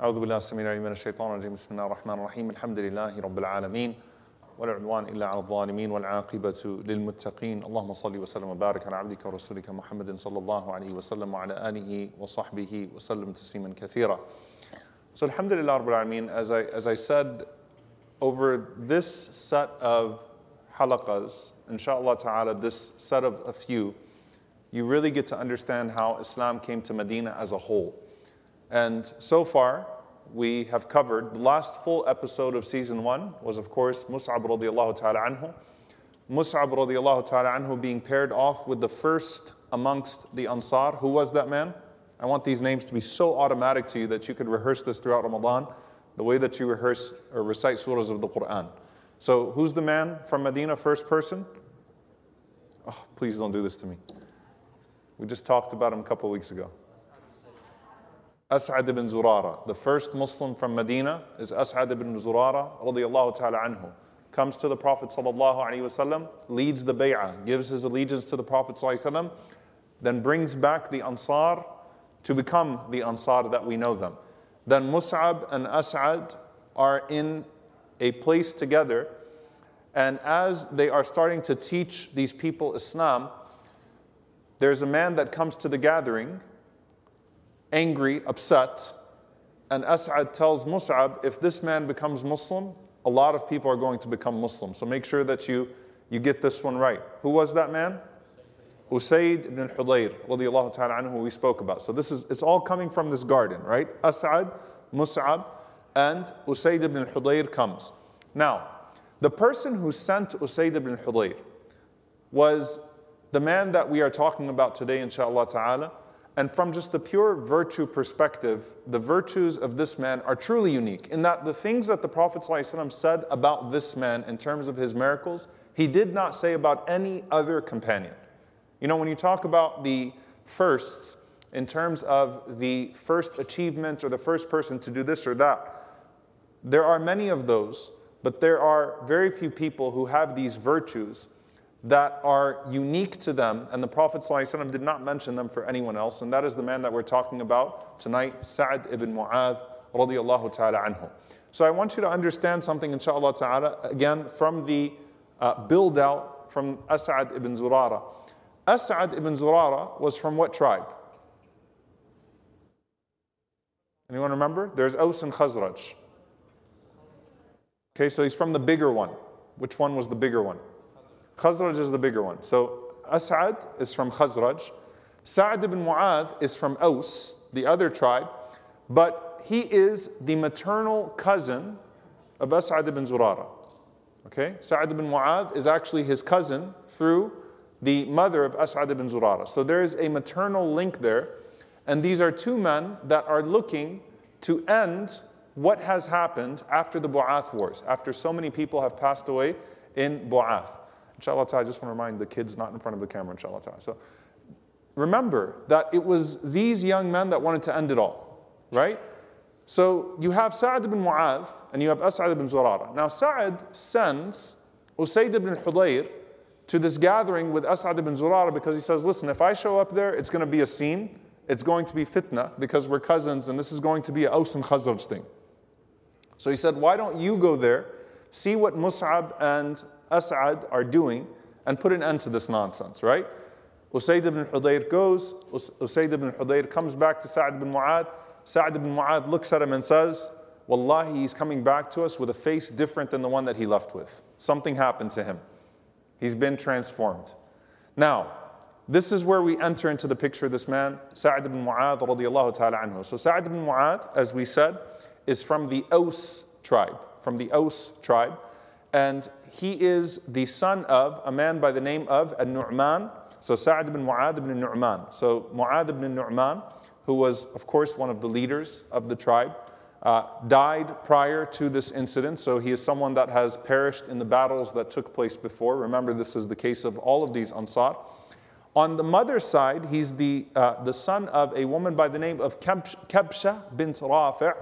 أعوذ بالله السميع العليم من الشيطان الرجيم بسم الله الرحمن الرحيم الحمد لله رب العالمين ولا عدوان إلا على الظالمين والعاقبة للمتقين اللهم صل وسلم وبارك على عبدك ورسولك محمد صلى الله عليه وسلم وعلى آله وصحبه وسلم تسليما كثيرا So Alhamdulillah Rabbil Alameen, as I, as I said, over this set of halaqas, inshallah ta'ala, this set of a few, you really get to understand how Islam came to Medina as a whole. And so far, we have covered the last full episode of season one was, of course, Mus'ab radiallahu ta'ala anhu. Mus'ab radiallahu ta'ala anhu being paired off with the first amongst the Ansar. Who was that man? I want these names to be so automatic to you that you could rehearse this throughout Ramadan, the way that you rehearse or recite surahs of the Quran. So, who's the man from Medina, first person? Oh, please don't do this to me. We just talked about him a couple weeks ago. As'ad ibn Zurara. The first Muslim from Medina is As'ad ibn Zurara radiallahu ta'ala anhu. Comes to the Prophet sallallahu alaihi wasallam, leads the bay'ah, gives his allegiance to the Prophet sallallahu alaihi wasallam, then brings back the Ansar to become the Ansar that we know them. Then Mus'ab and As'ad are in a place together, and as they are starting to teach these people Islam, there's a man that comes to the gathering, angry, upset, and As'ad tells Mus'ab, if this man becomes Muslim, a lot of people are going to become Muslim. So make sure that you, you get this one right. Who was that man? Usayd ibn Hudayr, radiallahu ta'ala anhu, who we spoke about. So this is, it's all coming from this garden, right? As'ad, Mus'ab, and Usayd ibn Hudayr comes. Now, the person who sent Usayd ibn Hudayr was the man that we are talking about today, inshallah ta'ala. And from just the pure virtue perspective, the virtues of this man are truly unique in that the things that the Prophet ﷺ said about this man in terms of his miracles, he did not say about any other companion. You know, when you talk about the firsts in terms of the first achievement or the first person to do this or that, there are many of those, but there are very few people who have these virtues that are unique to them, and the Prophet ﷺ did not mention them for anyone else, and that is the man that we're talking about tonight, Sa'ad ibn Mu'adh radiallahu ta'ala anhu. So I want you to understand something, inshallah ta'ala, again, from the uh, build out from As'ad ibn Zurara. As'ad ibn Zurara was from what tribe? Anyone remember? There's Aus and Khazraj. Okay, so he's from the bigger one. Which one was the bigger one? Khazraj is the bigger one. So As'ad is from Khazraj. Sa'ad ibn Mu'adh is from Aus, the other tribe, but he is the maternal cousin of As'ad ibn Zurara. Okay? Sa'ad ibn Mu'adh is actually his cousin through the mother of As'ad ibn Zurara. So there is a maternal link there. And these are two men that are looking to end what has happened after the Bu'ath wars, after so many people have passed away in Bu'ath. Inshallah I just want to remind the kids not in front of the camera, inshallah. So remember that it was these young men that wanted to end it all, right? So you have Sa'ad ibn Mu'adh and you have As'ad ibn Zurara. Now Sa'ad sends Usayd ibn Hudayr to this gathering with As'ad ibn Zurara because he says, listen, if I show up there, it's going to be a scene. It's going to be fitna because we're cousins and this is going to be a Aus and Khazraj thing. So he said, why don't you go there, see what Mus'ab and As'ad are doing, and put an end to this nonsense, right? Usayd ibn Hudayr goes, Usayd ibn Hudayr comes back to Sa'ad ibn Mu'adh. Sa'ad ibn Mu'adh looks at him and says, Wallahi, he's coming back to us with a face different than the one that he left with. Something happened to him. He's been transformed. Now, this is where we enter into the picture of this man, Sa'ad ibn Mu'adh radiallahu ta'ala anhu. So Sa'ad ibn Mu'adh, as we said, is from the Aus tribe, from the Aus tribe. And he is the son of a man by the name of An-Nu'man. So Sa'ad ibn Mu'adh ibn Nu'man. So Mu'adh ibn Nu'man, who was, of course, one of the leaders of the tribe, uh, died prior to this incident. So he is someone that has perished in the battles that took place before. Remember, this is the case of all of these Ansar. On the mother's side, he's the, uh, the son of a woman by the name of Kabsha bint Rafi',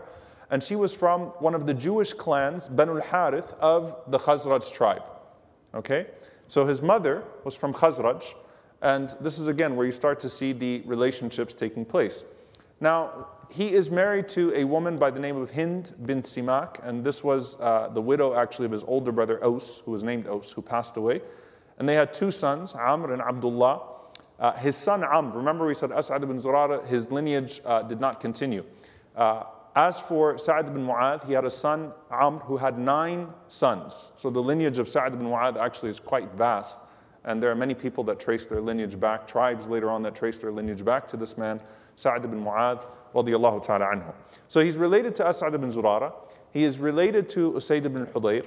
and she was from one of the Jewish clans, Banu al-Harith, of the Khazraj tribe. Okay? So his mother was from Khazraj, and this is again where you start to see the relationships taking place. Now, he is married to a woman by the name of Hind bint Simak, and this was uh, the widow actually of his older brother Aus, who was named Aus, who passed away. And they had two sons, Amr and Abdullah. Uh, his son Amr, remember we said As'ad ibn Zurara, his lineage uh, did not continue. As for Sa'ad ibn Mu'adh, he had a son, Amr, who had nine sons. So the lineage of Sa'ad ibn Mu'adh actually is quite vast. And there are many people that trace their lineage back, tribes later on that trace their lineage back to this man, Sa'ad ibn Mu'adh, radiallahu ta'ala anhu. So he's related to As'ad ibn Zurara. He is related to Usayd ibn Hudayr.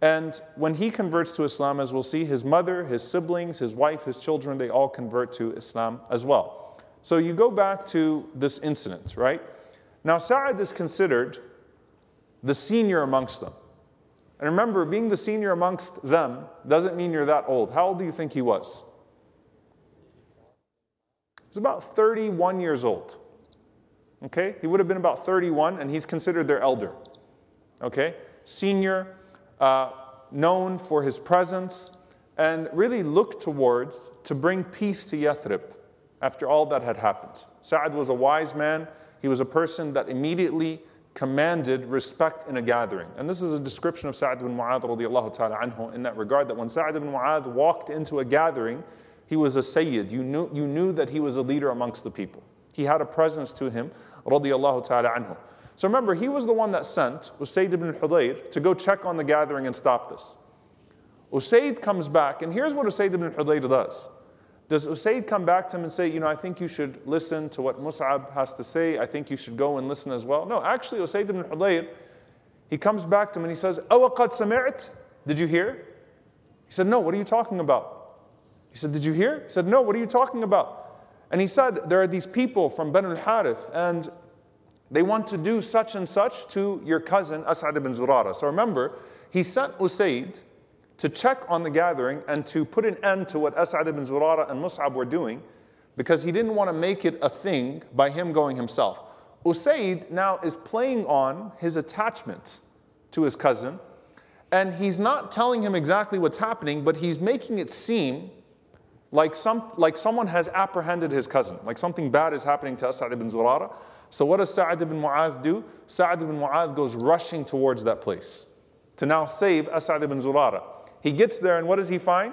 And when he converts to Islam, as we'll see, his mother, his siblings, his wife, his children, they all convert to Islam as well. So you go back to this incident, right? Now, Sa'ad is considered the senior amongst them. And remember, being the senior amongst them doesn't mean you're that old. How old do you think he was? He's about 31 years old. Okay? He would have been about 31, and he's considered their elder. Okay? Senior, uh, known for his presence, and really looked towards to bring peace to Yathrib after all that had happened. Sa'ad was a wise man. He was a person that immediately commanded respect in a gathering. And this is a description of Sa'ad ibn Mu'adh anhu in that regard that when Sa'ad ibn Mu'adh walked into a gathering, he was a sayyid. You knew, you knew that he was a leader amongst the people. He had a presence to him radiallahu ta'ala anhu. So remember, he was the one that sent Usayd ibn Hudayr to go check on the gathering and stop this. Usayd comes back, and here's what Usayd ibn Hudayr does. Does Usaid come back to him and say, you know, I think you should listen to what Mus'ab has to say. I think you should go and listen as well. No, actually, Usaid ibn Hudayr, he comes back to him and he says, oh, Awaqad sami'at? Did you hear? He said, no, what are you talking about? He said, did you hear? He said, no, what are you talking about? And he said, there are these people from Banu al-Harith and they want to do such and such to your cousin As'ad ibn Zurara. So remember, he sent Usayd to check on the gathering and to put an end to what As'ad ibn Zurara and Mus'ab were doing because he didn't want to make it a thing by him going himself. Usayd now is playing on his attachment to his cousin, and he's not telling him exactly what's happening, but he's making it seem like, some, like someone has apprehended his cousin, like something bad is happening to As'ad ibn Zurara. So what does Sa'ad ibn Mu'adh do? Sa'ad ibn Mu'adh goes rushing towards that place to now save As'ad ibn Zurara. He gets there, and what does he find?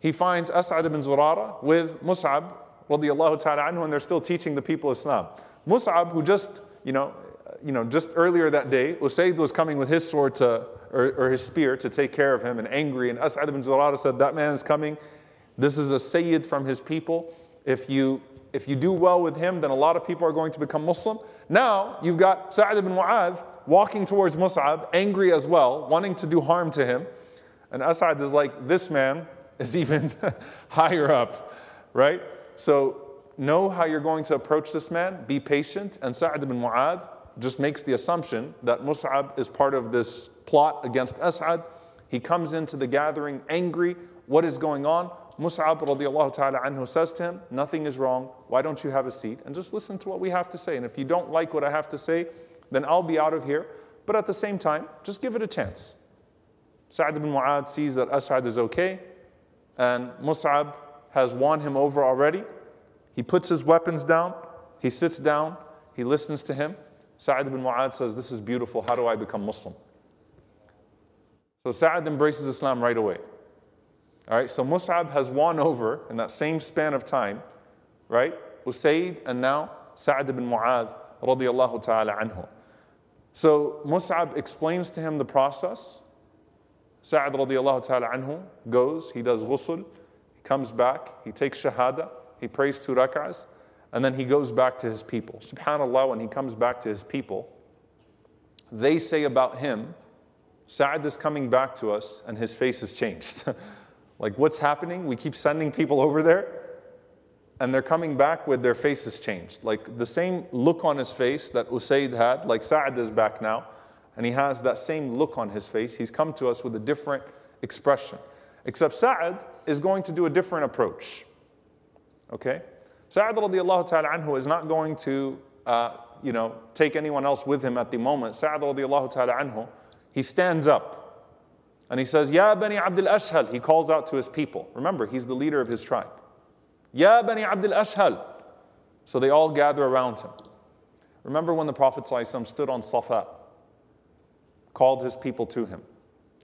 He finds As'ad ibn Zurara with Mus'ab, radiallahu ta'ala anhu, and they're still teaching the people Islam. Mus'ab, who just, you know, you know, just earlier that day, Usayd was coming with his sword to, or, or his spear to take care of him and angry. And As'ad ibn Zurara said, That man is coming. This is a Sayyid from his people. If you, if you do well with him, then a lot of people are going to become Muslim. Now you've got Sa'ad ibn Mu'adh walking towards Mus'ab, angry as well, wanting to do harm to him. And Asad is like, this man is even higher up, right? So know how you're going to approach this man, be patient. And Sa'ad ibn Mu'adh just makes the assumption that Mus'ab is part of this plot against Asad. He comes into the gathering angry. What is going on? Mus'ab radiallahu ta'ala anhu says to him, Nothing is wrong. Why don't you have a seat and just listen to what we have to say? And if you don't like what I have to say, then I'll be out of here. But at the same time, just give it a chance. Sa'd ibn sees that As'ad is okay, and Mus'ab has won him over already. He puts his weapons down, he sits down, he listens to him. Sa'd ibn says, This is beautiful, how do I become Muslim? So Sa'ad embraces Islam right away. All right, so Mus'ab has won over in that same span of time, right? Usayd and now Sa'ad ibn Mu'adh radiallahu ta'ala anhu. So Mus'ab explains to him the process Sa'ad radiallahu ta'ala anhu goes, he does ghusl, he comes back, he takes shahada, he prays two rak'ahs, and then he goes back to his people. SubhanAllah, when he comes back to his people, they say about him, Sa'ad is coming back to us and his face has changed. like, what's happening? We keep sending people over there and they're coming back with their faces changed. Like the same look on his face that Usaid had, like Sa'ad is back now and he has that same look on his face. He's come to us with a different expression. Except Sa'ad is going to do a different approach. Okay? Sa'ad radiallahu ta'ala anhu is not going to, uh, you know, take anyone else with him at the moment. Sa'ad radiallahu ta'ala anhu, he stands up and he says, Ya Bani Abdul Ashhal. He calls out to his people. Remember, he's the leader of his tribe. Ya Bani Abdul Ashhal. So they all gather around him. Remember when the Prophet stood on Safa, called his people to him.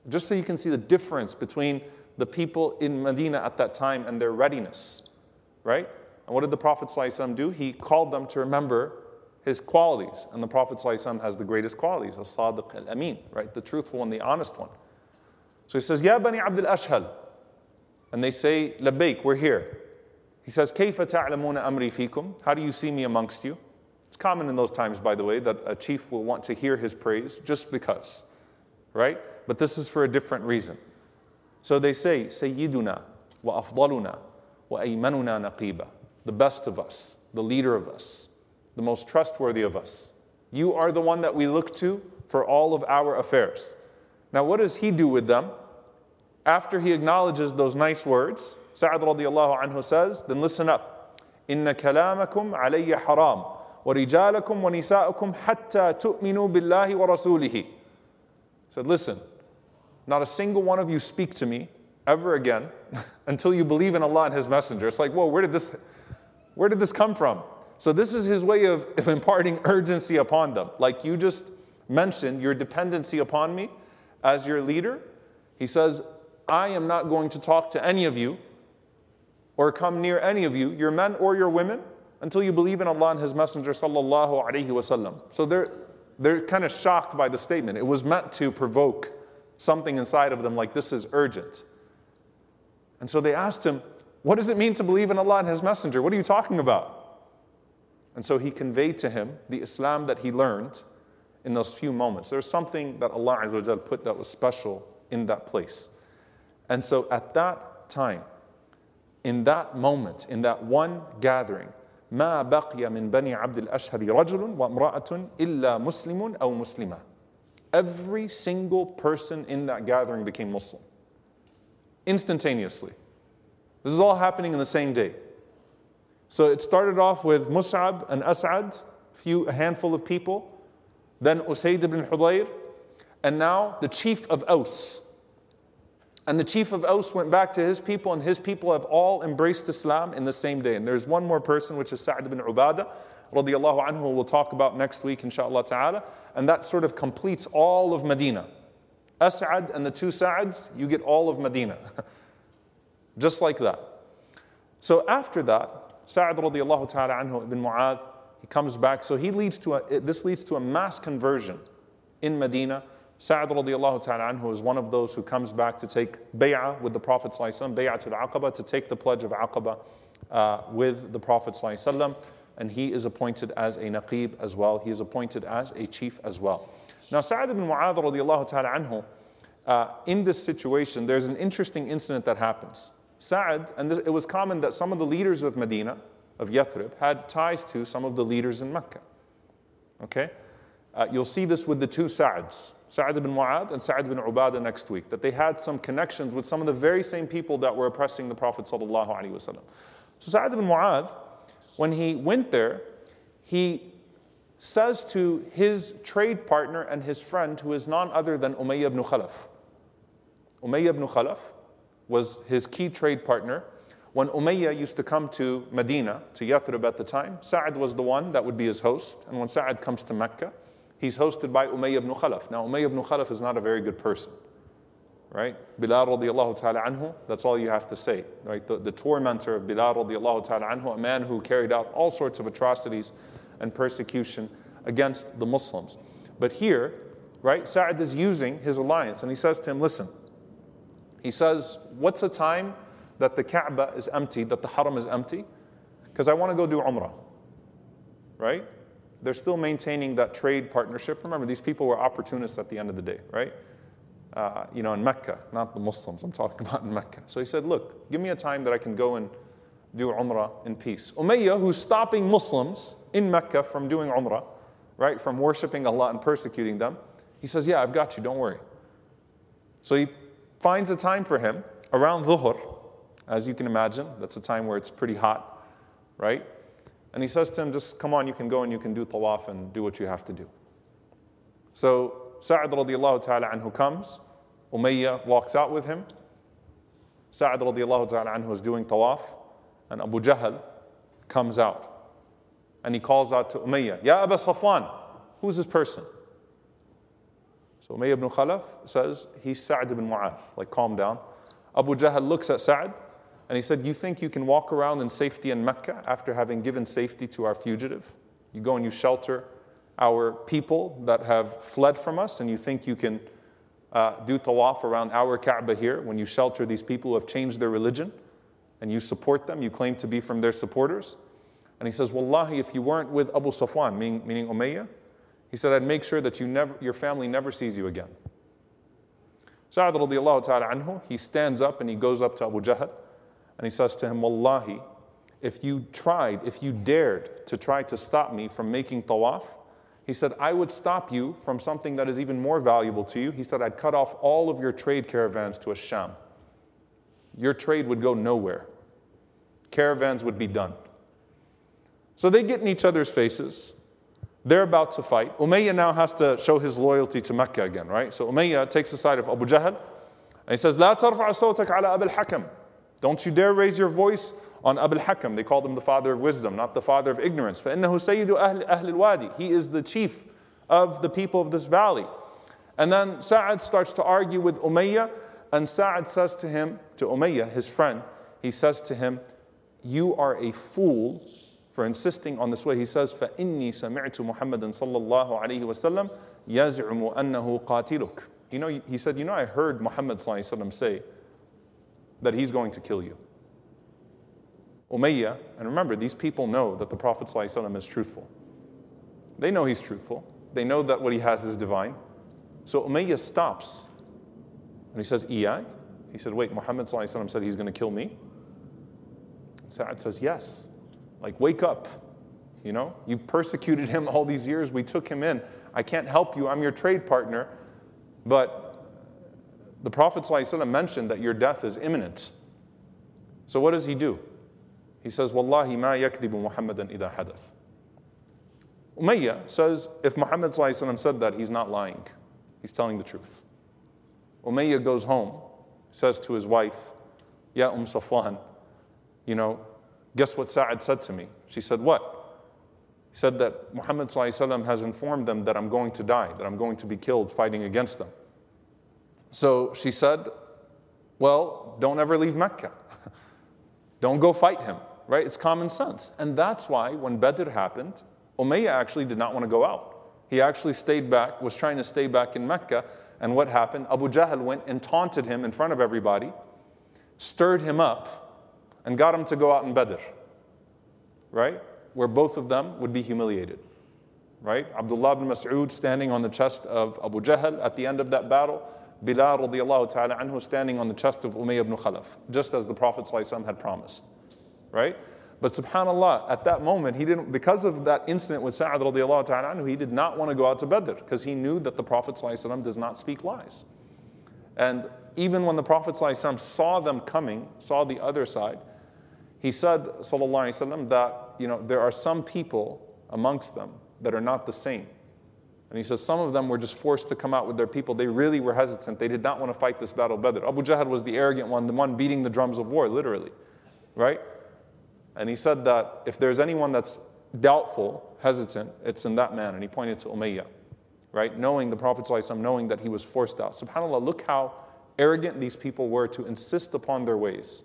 Just so you can see the difference between the people in Medina at that time and their readiness, right? And what did the Prophet ﷺ do? He called them to remember his qualities. And the Prophet ﷺ has the greatest qualities, as-sadiq al-amin, right? The truthful and the honest one. So he says, Ya Bani Abdul Ashhal. And they say, Labbaik, we're here. He says, Kayfa ta'lamuna amri fikum? How do you see me amongst you? It's common in those times, by the way, that a chief will want to hear his praise just because, right? But this is for a different reason. So they say, Sayyiduna wa afdaluna wa aymanuna naqiba, the best of us, the leader of us, the most trustworthy of us. You are the one that we look to for all of our affairs. Now, what does he do with them? After he acknowledges those nice words, Sa'ad radiallahu anhu says, then listen up. Inna kalamakum alayya haram. ورجالكم ونساءكم حتى تؤمنوا بالله ورسوله. Said, listen, not a single one of you speak to me ever again until you believe in Allah and His Messenger. It's like, whoa, where did this, where did this come from? So this is his way of, of imparting urgency upon them. Like you just mentioned, your dependency upon me as your leader. He says, I am not going to talk to any of you or come near any of you, your men or your women, until you believe in Allah and His Messenger sallallahu alaihi wasallam. So they're they're kind of shocked by the statement. It was meant to provoke something inside of them like this is urgent. And so they asked him, What does it mean to believe in Allah and His Messenger? What are you talking about? And so he conveyed to him the Islam that he learned in those few moments. There's something that Allah Azza put that was special in that place. And so at that time, in that moment, in that one gathering, ما بقي من بني عبد الأشهر رجل وامرأة إلا مسلم أو مسلمة. Every single person in that gathering became Muslim. Instantaneously. This is all happening in the same day. So it started off with Mus'ab and As'ad, few, a handful of people, then Usayd ibn Hudayr, and now the chief of Aus, and the chief of Aus went back to his people, and his people have all embraced Islam in the same day. And there's one more person, which is Sa'd ibn Ubadah, radiallahu anhu, we'll talk about next week, inshallah ta'ala. And that sort of completes all of Medina. As'ad and the two Sa'ds, you get all of Medina. Just like that. So after that, Sa'd radiallahu ta'ala anhu ibn Mu'adh, he comes back. So he leads to a, this leads to a mass conversion in Medina Sa'ad radiallahu ta'ala anhu is one of those who comes back to take bay'ah with the Prophet sallallahu bay'ah al-aqaba, to take the pledge of aqaba uh, with the Prophet and he is appointed as a naqib as well. He is appointed as a chief as well. Now Sa'ad ibn Mu'adh radiallahu ta'ala anhu, uh, in this situation, there's an interesting incident that happens. Sa'ad, and it was common that some of the leaders of Medina, of Yathrib, had ties to some of the leaders in Mecca. Okay? Uh, you'll see this with the two Sa'ads. Sa'ad ibn Mu'adh and Sa'ad ibn Ubadah next week, that they had some connections with some of the very same people that were oppressing the Prophet. So Sa'ad ibn Mu'adh, when he went there, he says to his trade partner and his friend, who is none other than Umayyah ibn Khalaf. Umayyah ibn Khalaf was his key trade partner. When Umayyah used to come to Medina, to Yathrib at the time, Sa'ad was the one that would be his host. And when Sa'ad comes to Mecca, He's hosted by Umayyah ibn Khalaf. Now, Umayyah ibn Khalaf is not a very good person, right? Bilal radiallahu ta'ala anhu, that's all you have to say, right? The, the tormentor of Bilal radiallahu ta'ala anhu, a man who carried out all sorts of atrocities and persecution against the Muslims. But here, right, Sa'ad is using his alliance and he says to him, listen, he says, what's a time that the Kaaba is empty, that the Haram is empty? Because I want to go do Umrah, right? They're still maintaining that trade partnership. Remember, these people were opportunists at the end of the day, right? Uh, you know, in Mecca, not the Muslims, I'm talking about in Mecca. So he said, Look, give me a time that I can go and do Umrah in peace. Umayyah, who's stopping Muslims in Mecca from doing Umrah, right, from worshiping Allah and persecuting them, he says, Yeah, I've got you, don't worry. So he finds a time for him around Dhuhr, as you can imagine. That's a time where it's pretty hot, right? And he says to him, just come on, you can go and you can do tawaf and do what you have to do. So Sa'ad radiallahu ta'ala anhu comes, Umayyah walks out with him. Sa'ad radiallahu ta'ala anhu is doing tawaf, and Abu Jahl comes out. and he calls out to Umayyah, Ya Aba Safwan, who's this person? So Umayyah ibn Khalaf says, he's Sa'd ibn Mu'adh, like calm down. Abu Jahl looks at Sa'd and he said, You think you can walk around in safety in Mecca after having given safety to our fugitive? You go and you shelter our people that have fled from us, and you think you can uh, do tawaf around our Kaaba here when you shelter these people who have changed their religion and you support them, you claim to be from their supporters. And he says, Wallahi, if you weren't with Abu Safwan, meaning, meaning Umayyah, he said, I'd make sure that you never, your family never sees you again. Sa'ad radiallahu ta'ala anhu, he stands up and he goes up to Abu Jahl and he says to him, Wallahi, if you tried, if you dared to try to stop me from making tawaf, he said, I would stop you from something that is even more valuable to you. He said, I'd cut off all of your trade caravans to Asham. Your trade would go nowhere. Caravans would be done. So they get in each other's faces. They're about to fight. Umayyah now has to show his loyalty to Mecca again, right? So Umayyah takes the side of Abu Jahl and he says, لا ترفع صوتك على أبي الحكم. Don't you dare raise your voice on Abul Hakam. They called him the father of wisdom, not the father of ignorance. فَإِنَّهُ سَيِّدُ أَهْلِ, أهل He is the chief of the people of this valley. And then Sa'ad starts to argue with Umayyah, and Sa'ad says to him, to Umayyah, his friend, he says to him, You are a fool for insisting on this way. He says, فَإِنِّي سَمِعْتُ مُحَمَّدًا صَلَّى اللَّهُ عَلَيْهِ وَسَلَّمَ يَزْعُمُ أَنَّهُ قَاتِلُك You know, he said, You know, I heard Muhammad say that he's going to kill you. Umayyah, and remember, these people know that the Prophet ﷺ is truthful. They know he's truthful. They know that what he has is divine. So Umayyah stops and he says, EI? He said, Wait, Muhammad ﷺ said he's going to kill me? Sa'ad says, Yes. Like, wake up. You know, you persecuted him all these years. We took him in. I can't help you. I'm your trade partner. But the Prophet ﷺ mentioned that your death is imminent. So what does he do? He says, Wallahi ma yakdibu Muhammadan ida hadath. Umayyah says, if Muhammad ﷺ said that, he's not lying. He's telling the truth. Umayyah goes home, says to his wife, Ya Umm Safwan, you know, Guess what Sa'ad said to me? She said, What? He said that Muhammad ﷺ has informed them that I'm going to die, that I'm going to be killed fighting against them. So she said, Well, don't ever leave Mecca. don't go fight him, right? It's common sense. And that's why when Badr happened, Umayyah actually did not want to go out. He actually stayed back, was trying to stay back in Mecca. And what happened? Abu Jahl went and taunted him in front of everybody, stirred him up, and got him to go out in Badr, right? Where both of them would be humiliated, right? Abdullah ibn Mas'ud standing on the chest of Abu Jahl at the end of that battle, Bilal radiallahu ta'ala anhu standing on the chest of Umayyah ibn Khalaf, just as the Prophet had promised, right? But subhanAllah, at that moment, he didn't, because of that incident with Sa'ad radiallahu ta'ala anhu, he did not want to go out to Badr because he knew that the Prophet does not speak lies. And even when the Prophet saw them coming, saw the other side, he said, وسلم, that you know, there are some people amongst them that are not the same. and he says some of them were just forced to come out with their people. They really were hesitant. They did not want to fight this battle Badr. Abu Jahl was the arrogant one, the one beating the drums of war, literally. Right? And he said that if there's anyone that's doubtful, hesitant, it's in that man. And he pointed to Umayyah. Right? Knowing the Prophet, knowing that he was forced out. SubhanAllah, look how arrogant these people were to insist upon their ways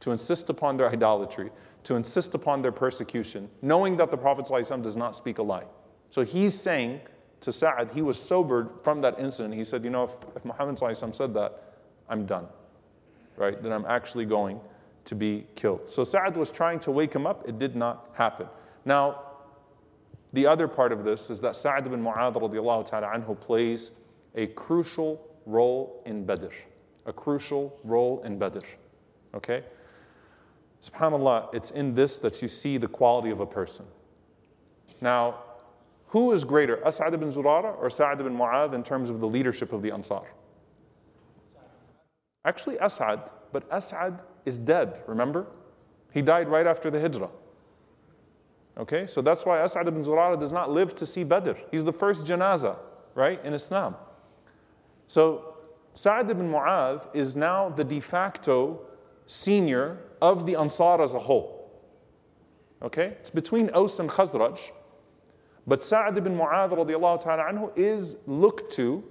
to insist upon their idolatry, to insist upon their persecution, knowing that the Prophet ﷺ does not speak a lie. So he's saying to Sa'ad, he was sobered from that incident. He said, You know, if, if Muhammad said that, I'm done, right? Then I'm actually going to be killed. So Sa'ad was trying to wake him up, it did not happen. Now, the other part of this is that Sa'ad ibn Mu'adh radiallahu ta'ala anhu plays a crucial role in Badr. A crucial role in Badr. Okay? SubhanAllah, it's in this that you see the quality of a person. Now, who is greater, As'ad ibn Zurara or Sa'ad ibn Mu'adh in terms of the leadership of the Ansar? Actually, As'ad, but As'ad is dead, remember? He died right after the Hijrah. Okay, so that's why As'ad ibn Zurara does not live to see Badr. He's the first janazah, right, in Islam. So Sa'ad ibn Mu'adh is now the de facto senior of the Ansar as a whole. Okay? It's between Aus and Khazraj. But Sa'd ibn Mu'adh radiallahu ta'ala anhu is looked to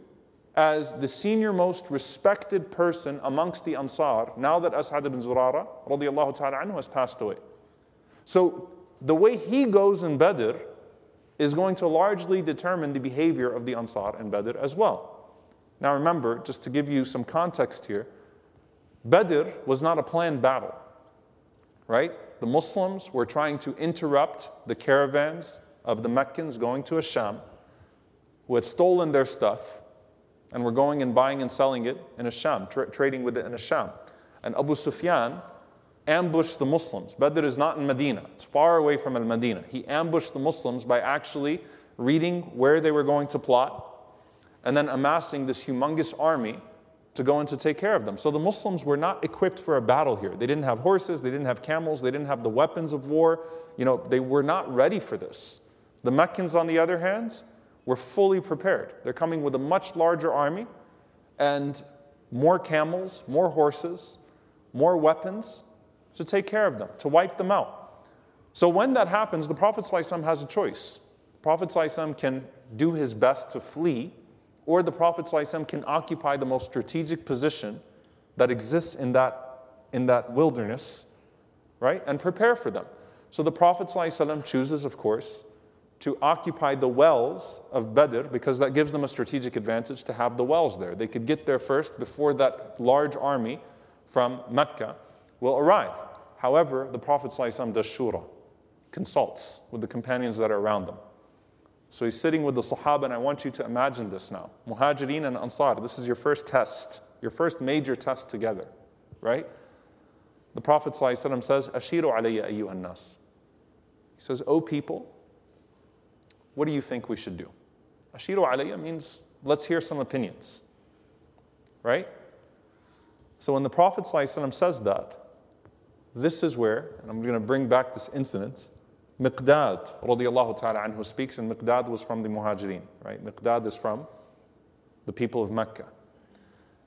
as the senior most respected person amongst the Ansar now that As'ad ibn Zurara radiallahu ta'ala anhu has passed away. So the way he goes in Badr is going to largely determine the behavior of the Ansar in Badr as well. Now remember, just to give you some context here, Badr was not a planned battle, right? The Muslims were trying to interrupt the caravans of the Meccans going to Asham who had stolen their stuff and were going and buying and selling it in Asham, tra- trading with it in Asham. And Abu Sufyan ambushed the Muslims. Badr is not in Medina, it's far away from Al Medina. He ambushed the Muslims by actually reading where they were going to plot and then amassing this humongous army to go and to take care of them. So the Muslims were not equipped for a battle here. They didn't have horses, they didn't have camels, they didn't have the weapons of war. You know, they were not ready for this. The Meccans, on the other hand, were fully prepared. They're coming with a much larger army and more camels, more horses, more weapons to take care of them, to wipe them out. So when that happens, the Prophet ﷺ has a choice. The Prophet ﷺ can do his best to flee, or the Prophet ﷺ can occupy the most strategic position that exists in that, in that wilderness, right, and prepare for them. So the Prophet ﷺ chooses, of course, to occupy the wells of Badr because that gives them a strategic advantage to have the wells there. They could get there first before that large army from Mecca will arrive. However, the Prophet ﷺ does shura, consults with the companions that are around them. So he's sitting with the Sahaba, and I want you to imagine this now. Muhajirin and Ansar, this is your first test, your first major test together, right? The Prophet ﷺ says, Ashiru alayya ayyuhan nas. He says, O people, what do you think we should do? Ashiru alayya means let's hear some opinions. Right? So when the Prophet ﷺ says that, this is where, and I'm going to bring back this incident, Miqdad radiallahu ta'ala anhu speaks, and Miqdad was from the Muhajirin, right? Miqdad is from the people of Mecca.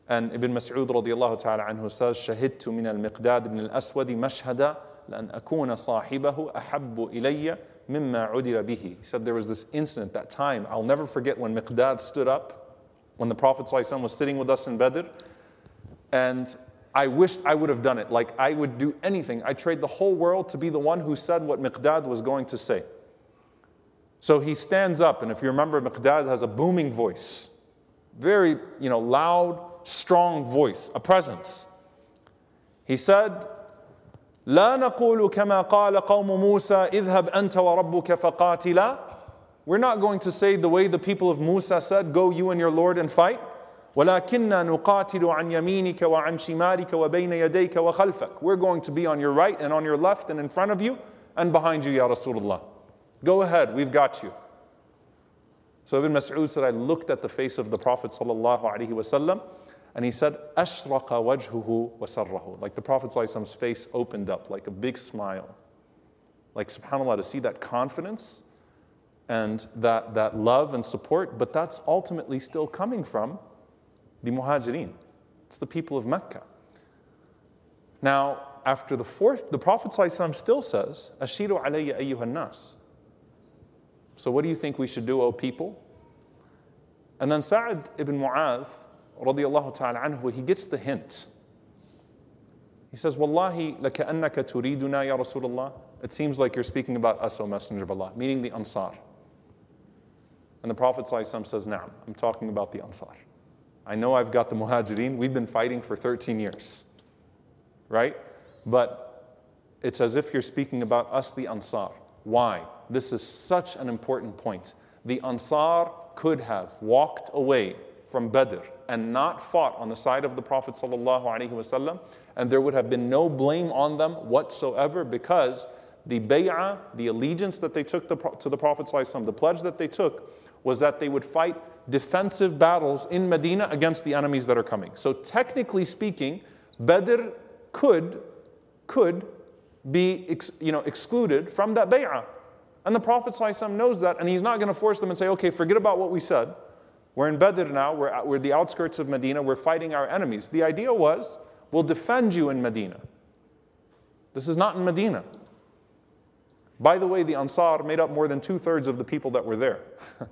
And Ibn Mas'ud radiallahu ta'ala anhu says, شهدت من المقداد بن الأسود مشهدا لأن أكون صاحبه أحب إلي mimma udira bihi. He said there was this incident, that time. I'll never forget when Miqdad stood up, when the Prophet ﷺ was sitting with us in Badr, and I wished I would have done it. Like I would do anything. I trade the whole world to be the one who said what Miqdad was going to say. So he stands up, and if you remember, Miqdad has a booming voice, very you know loud, strong voice, a presence. He said, لا نقول كما قال قوم موسى اذهب أنت وربك فقاتلا We're not going to say the way the people of Musa said, go you and your Lord and fight. ولكننا نقاتل عن يمينك وعن شمالك وبين يديك وخلفك. We're going to be on your right and on your left and in front of you and behind you, Ya Rasulullah. Go ahead, we've got you. So Ibn Mas'ud said, I looked at the face of the Prophet sallallahu alaihi wasallam and he said, أَشْرَقَ وَجْهُهُ وَسَرَّهُ Like the Prophet's face opened up like a big smile. Like subhanAllah, to see that confidence and that, that love and support, but that's ultimately still coming from the muhajirin. It's the people of Mecca. Now, after the fourth, the Prophet still says, Ashiru alayya ayyuhan nas. So what do you think we should do, O people? And then Sa'ad ibn Mu'adh, radiallahu ta'ala anhu, he gets the hint. He says, Wallahi, لَكَأَنَّكَ تُرِيدُنَا ya Rasulullah. It seems like you're speaking about us, O Messenger of Allah, meaning the Ansar. And the Prophet ﷺ says, Naam, I'm talking about the Ansar. I know I've got the Muhajirin. We've been fighting for 13 years, right? But it's as if you're speaking about us, the Ansar. Why? This is such an important point. The Ansar could have walked away from Badr and not fought on the side of the Prophet ﷺ, and there would have been no blame on them whatsoever because the bay'ah, the allegiance that they took to the Prophet ﷺ, the pledge that they took, was that they would fight defensive battles in Medina against the enemies that are coming. So technically speaking, Badr could, could be ex, you know, excluded from that bay'ah. And the Prophet ﷺ knows that, and he's not going to force them and say, okay, forget about what we said. We're in Badr now, we're, we're the outskirts of Medina, we're fighting our enemies. The idea was, we'll defend you in Medina. This is not in Medina. By the way, the Ansar made up more than two thirds of the people that were there.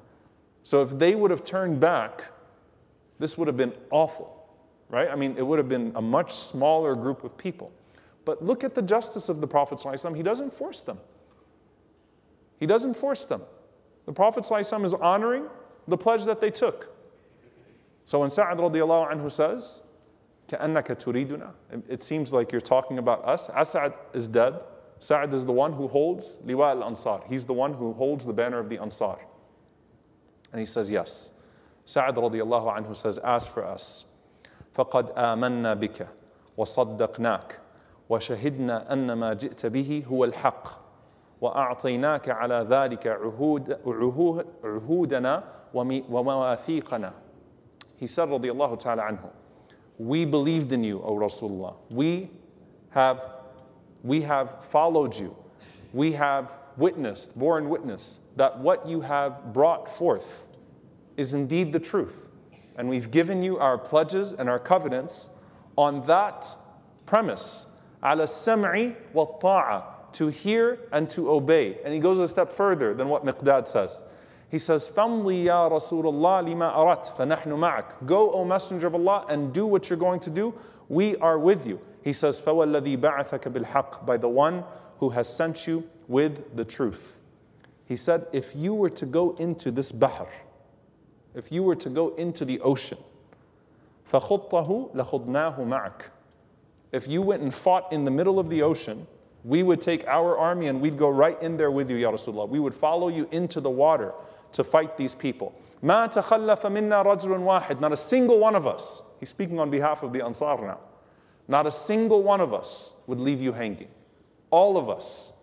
so if they would have turned back, this would have been awful, right? I mean, it would have been a much smaller group of people. But look at the justice of the Prophet. ﷺ. He doesn't force them. He doesn't force them. The Prophet ﷺ is honoring the pledge that they took. So when Sa'ad radiallahu anhu says, كَأَنَّكَ تُرِيدُنَا It seems like you're talking about us. As'ad is dead. Sa'ad is the one who holds Liwa al-Ansar. He's the one who holds the banner of the Ansar. And he says, yes. Sa'ad radiallahu anhu says, ask for us. فَقَدْ آمَنَّا بِكَ وَصَدَّقْنَاكَ وشهدنا أن ما جئت به هو الحق وأعطيناك على ذلك عهود عهودنا ومواثيقنا He said رضي الله تعالى عنه We believed in you, O Rasulullah. We have, we have followed you. We have witnessed, borne witness, that what you have brought forth is indeed the truth. And we've given you our pledges and our covenants on that premise على السمع والطاعة to hear and to obey. And he goes a step further than what Miqdad says. He says, فَامْضِي يَا رَسُولَ اللَّهِ لِمَا أَرَدْ فَنَحْنُ مَعَكَ Go, O Messenger of Allah, and do what you're going to do. We are with you. He says, فَوَالَّذِي بَعَثَكَ بِالْحَقِّ By the one who has sent you with the truth. He said, if you were to go into this bahr, if you were to go into the ocean, فَخُطَّهُ لَخُضْنَاهُ مَعَكَ if you went and fought in the middle of the ocean, we would take our army and we'd go right in there with you, Ya Rasulullah. We would follow you into the water to fight these people. Not a single one of us, he's speaking on behalf of the Ansar now, not a single one of us would leave you hanging. All of us,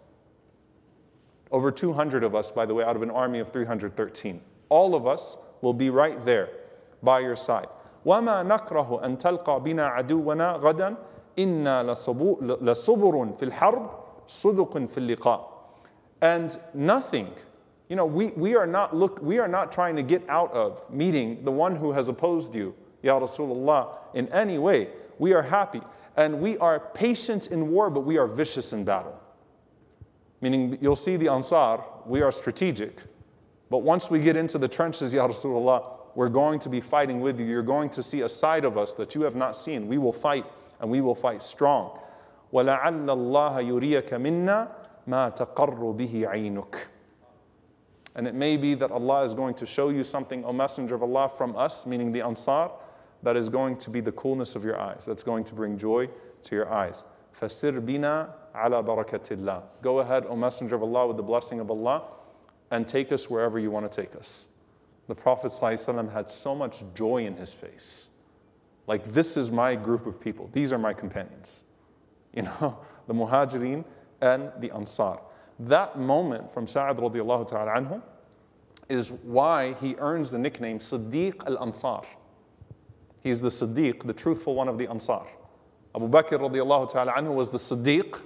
over 200 of us, by the way, out of an army of 313, all of us will be right there by your side. وما نكره أن تلقى بنا عدونا غدا إنا لصبر في الحرب صدق في اللقاء and nothing you know we, we are not look we are not trying to get out of meeting the one who has opposed you ya rasulullah in any way we are happy and we are patient in war but we are vicious in battle meaning you'll see the ansar we are strategic but once we get into the trenches ya rasulullah we're going to be fighting with you you're going to see a side of us that you have not seen we will fight and we will fight strong. وَلَعَلَّ اللَّهَ يُرِيَكَ مِنَّا مَا تَقَرُّ بِهِ عَيْنُكَ And it may be that Allah is going to show you something, O Messenger of Allah, from us, meaning the Ansar, that is going to be the coolness of your eyes, that's going to bring joy to your eyes. فَسِرْ بِنَا عَلَى بَرَكَةِ اللَّهِ Go ahead, O Messenger of Allah, with the blessing of Allah, and take us wherever you want to take us. The Prophet ﷺ had so much joy in his face. Like, this is my group of people. These are my companions. You know, the Muhajirin and the Ansar. That moment from Sa'ad radiallahu ta'ala anhu is why he earns the nickname Siddiq al Ansar. He is the Siddiq, the truthful one of the Ansar. Abu Bakr radiallahu ta'ala anhu was the Siddiq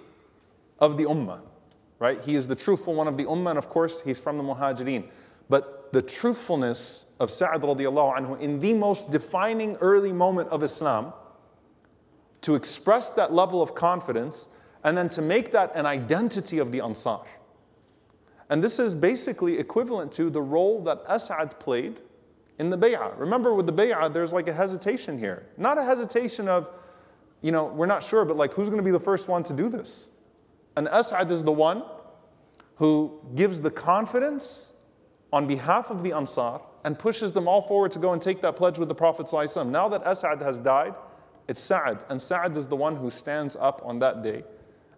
of the Ummah, right? He is the truthful one of the Ummah, and of course, he's from the Muhajirin. But the truthfulness of Sa'ad radiallahu anhu in the most defining early moment of Islam, to express that level of confidence and then to make that an identity of the Ansar. And this is basically equivalent to the role that As'ad played in the bay'ah. Remember, with the bay'ah, there's like a hesitation here. Not a hesitation of, you know, we're not sure, but like who's going to be the first one to do this? And As'ad is the one who gives the confidence on behalf of the Ansar and pushes them all forward to go and take that pledge with the Prophet. ﷺ. Now that As'ad has died, it's Sa'ad, and Sa'ad is the one who stands up on that day.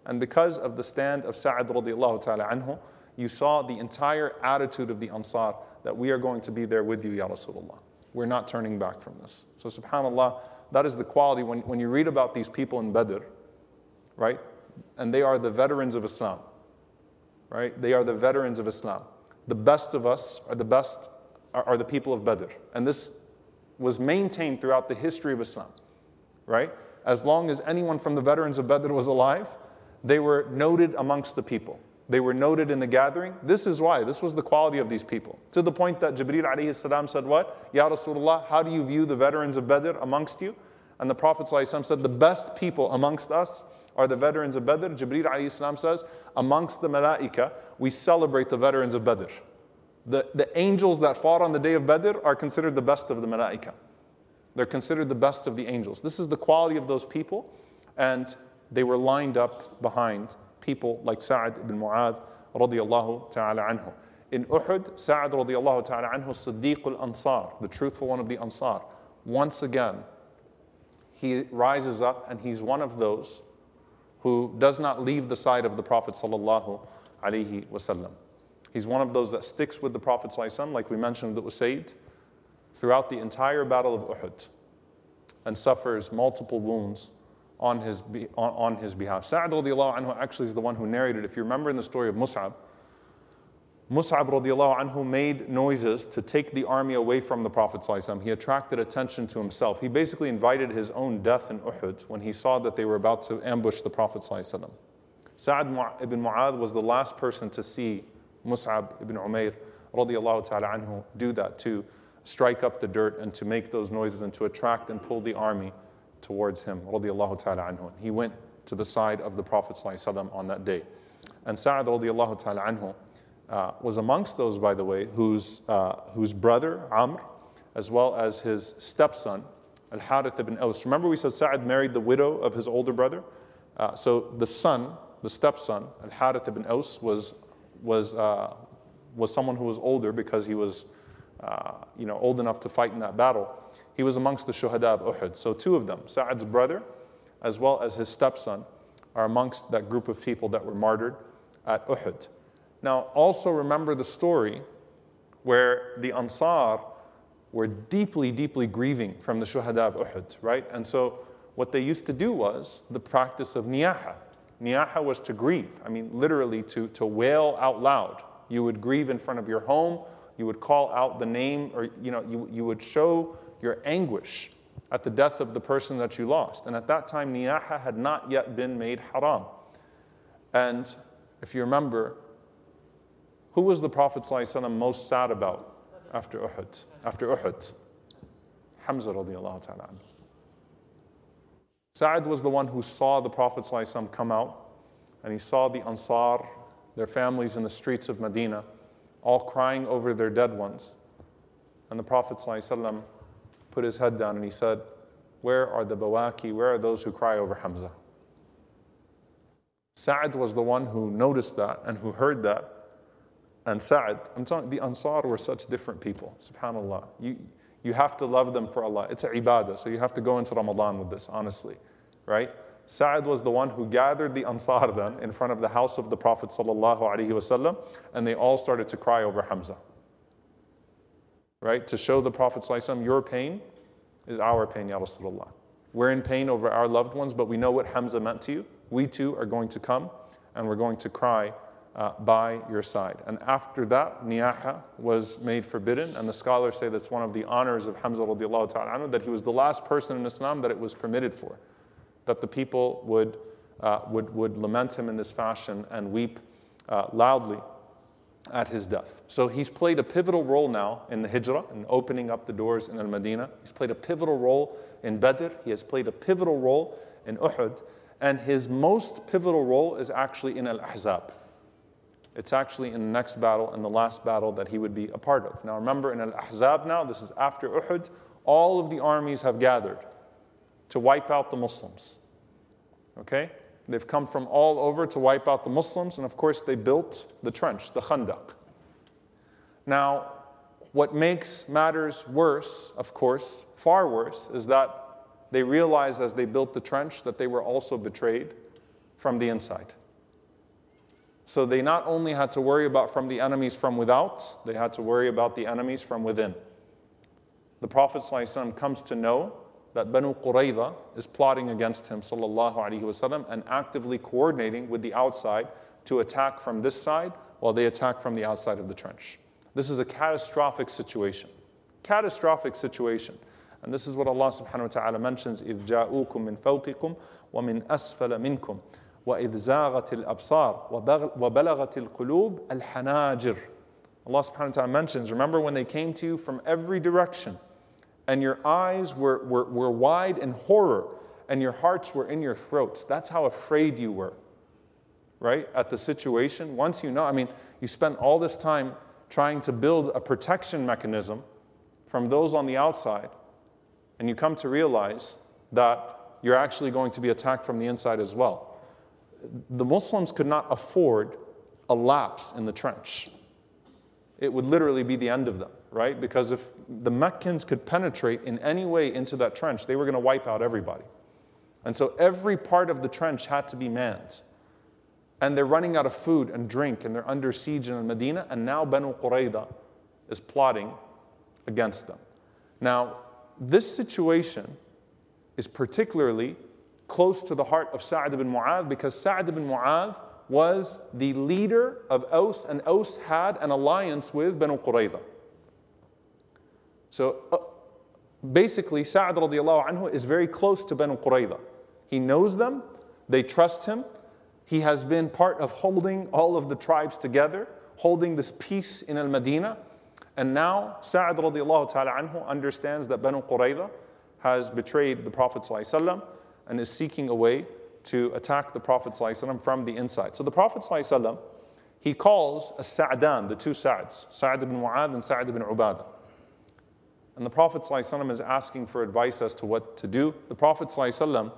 And because of the stand of Sa'ad radiallahu ta'ala anhu, you saw the entire attitude of the Ansar that we are going to be there with you, Ya Rasulullah. We're not turning back from this. So, subhanAllah, that is the quality when, when you read about these people in Badr, right? And they are the veterans of Islam, right? They are the veterans of Islam. The best of us are the best are, are the people of Badr. And this was maintained throughout the history of Islam, right? As long as anyone from the veterans of Badr was alive, they were noted amongst the people. They were noted in the gathering. This is why. This was the quality of these people. To the point that Jibreel alayhi salam said, What? Ya Rasulullah, how do you view the veterans of Badr amongst you? And the Prophet said, The best people amongst us are the veterans of Badr. Jibreel alayhi says, amongst the malaika, we celebrate the veterans of Badr. The, the angels that fought on the day of Badr are considered the best of the malaika. They're considered the best of the angels. This is the quality of those people, and they were lined up behind people like Sa'ad ibn Mu'adh radiallahu ta'ala anhu. In Uhud, Sa'ad radiallahu ta'ala anhu, Siddiq al-Ansar, the truthful one of the Ansar, once again, he rises up and he's one of those who does not leave the side of the Prophet sallallahu alaihi wasallam. He's one of those that sticks with the Prophet ﷺ, like we mentioned with Usaid, throughout the entire Battle of Uhud and suffers multiple wounds on his, on, on his behalf. Sa'ad radiallahu anhu actually is the one who narrated, if you remember in the story of Mus'ab, Mus'ab radiallahu anhu made noises to take the army away from the Prophet. He attracted attention to himself. He basically invited his own death in Uhud when he saw that they were about to ambush the Prophet ﷺ. Sa'ad ibn Mu'adh was the last person to see Mus'ab ibn Umair radiallahu ta'ala anhu do that, to strike up the dirt and to make those noises and to attract and pull the army towards him ta'ala anhu. He went to the side of the Prophet on that day. And Sa'ad ta'ala anhu uh, was amongst those, by the way, whose, uh, whose brother, Amr, as well as his stepson, Al Harith ibn Aus. Remember, we said Sa'ad married the widow of his older brother? Uh, so the son, the stepson, Al Harith ibn Aus, was, was, uh, was someone who was older because he was uh, you know, old enough to fight in that battle. He was amongst the shuhada of Uhud. So two of them, Sa'ad's brother, as well as his stepson, are amongst that group of people that were martyred at Uhud. Now, also remember the story where the Ansar were deeply, deeply grieving from the Shuhada of Uhud, right? And so what they used to do was the practice of niyaha. Niyaha was to grieve. I mean, literally to, to wail out loud. You would grieve in front of your home. You would call out the name, or you know, you, you would show your anguish at the death of the person that you lost. And at that time, niyaha had not yet been made haram. And if you remember, who was the Prophet ﷺ most sad about after Uhud? After Uhud? Hamza radiallahu ta'ala. Sa'ad was the one who saw the Prophet ﷺ come out and he saw the Ansar, their families in the streets of Medina, all crying over their dead ones. And the Prophet ﷺ put his head down and he said, Where are the Bawaki? Where are those who cry over Hamza? Sa'ad was the one who noticed that and who heard that and Sa'ad, I'm telling the Ansar were such different people, subhanAllah. You, you have to love them for Allah. It's a ibadah, so you have to go into Ramadan with this, honestly, right? Sa'ad was the one who gathered the Ansar then in front of the house of the Prophet wasallam, and they all started to cry over Hamza. Right? To show the Prophet your pain is our pain, Ya Rasulullah. We're in pain over our loved ones, but we know what Hamza meant to you. We too are going to come and we're going to cry uh, by your side. And after that, niyaha was made forbidden, and the scholars say that's one of the honors of Hamza radiallahu ta'ala that he was the last person in Islam that it was permitted for, that the people would, uh, would, would lament him in this fashion and weep uh, loudly at his death. So he's played a pivotal role now in the Hijrah and opening up the doors in Al Madinah. He's played a pivotal role in Badr. He has played a pivotal role in Uhud. And his most pivotal role is actually in Al Ahzab. It's actually in the next battle and the last battle that he would be a part of. Now remember, in Al Ahzab now, this is after Uhud, all of the armies have gathered to wipe out the Muslims. Okay? They've come from all over to wipe out the Muslims, and of course, they built the trench, the Khandaq. Now, what makes matters worse, of course, far worse, is that they realized as they built the trench that they were also betrayed from the inside. So they not only had to worry about from the enemies from without, they had to worry about the enemies from within. The Prophet ﷺ comes to know that Banu Qurayza is plotting against him وسلم, and actively coordinating with the outside to attack from this side while they attack from the outside of the trench. This is a catastrophic situation. Catastrophic situation. And this is what Allah subhanahu wa ta'ala mentions إِذْ جَاءُوكُم مِّن فَوْقِكُمْ وَمِنْ أَسْفَلَ مِنْكُمْ وإذ زاغت الأبصار وبلغت القلوب الحناجر Allah subhanahu wa ta'ala mentions, remember when they came to you from every direction and your eyes were, were, were wide in horror and your hearts were in your throats. That's how afraid you were, right? At the situation. Once you know, I mean, you spent all this time trying to build a protection mechanism from those on the outside, and you come to realize that you're actually going to be attacked from the inside as well. The Muslims could not afford a lapse in the trench. It would literally be the end of them, right? Because if the Meccans could penetrate in any way into that trench, they were going to wipe out everybody. And so every part of the trench had to be manned. And they're running out of food and drink, and they're under siege in Medina, and now Banu Qurayza is plotting against them. Now, this situation is particularly close to the heart of Sa'd ibn Mu'adh because Sa'd ibn Mu'adh was the leader of Aus, and Aus had an alliance with Banu Qurayza. So uh, basically, Sa'd radiallahu anhu is very close to Banu Qurayza. He knows them, they trust him. He has been part of holding all of the tribes together, holding this peace in Al Madinah. And now Sa'd radiallahu ta'ala anhu understands that Banu Qurayza has betrayed the Prophet ﷺ and is seeking a way to attack the Prophet ﷺ from the inside. So the Prophet ﷺ, he calls a Sa'dan, the two Sa'ds, Sa'd ibn Mu'adh and Sa'd ibn Ubadah. And the Prophet ﷺ is asking for advice as to what to do. The Prophet ﷺ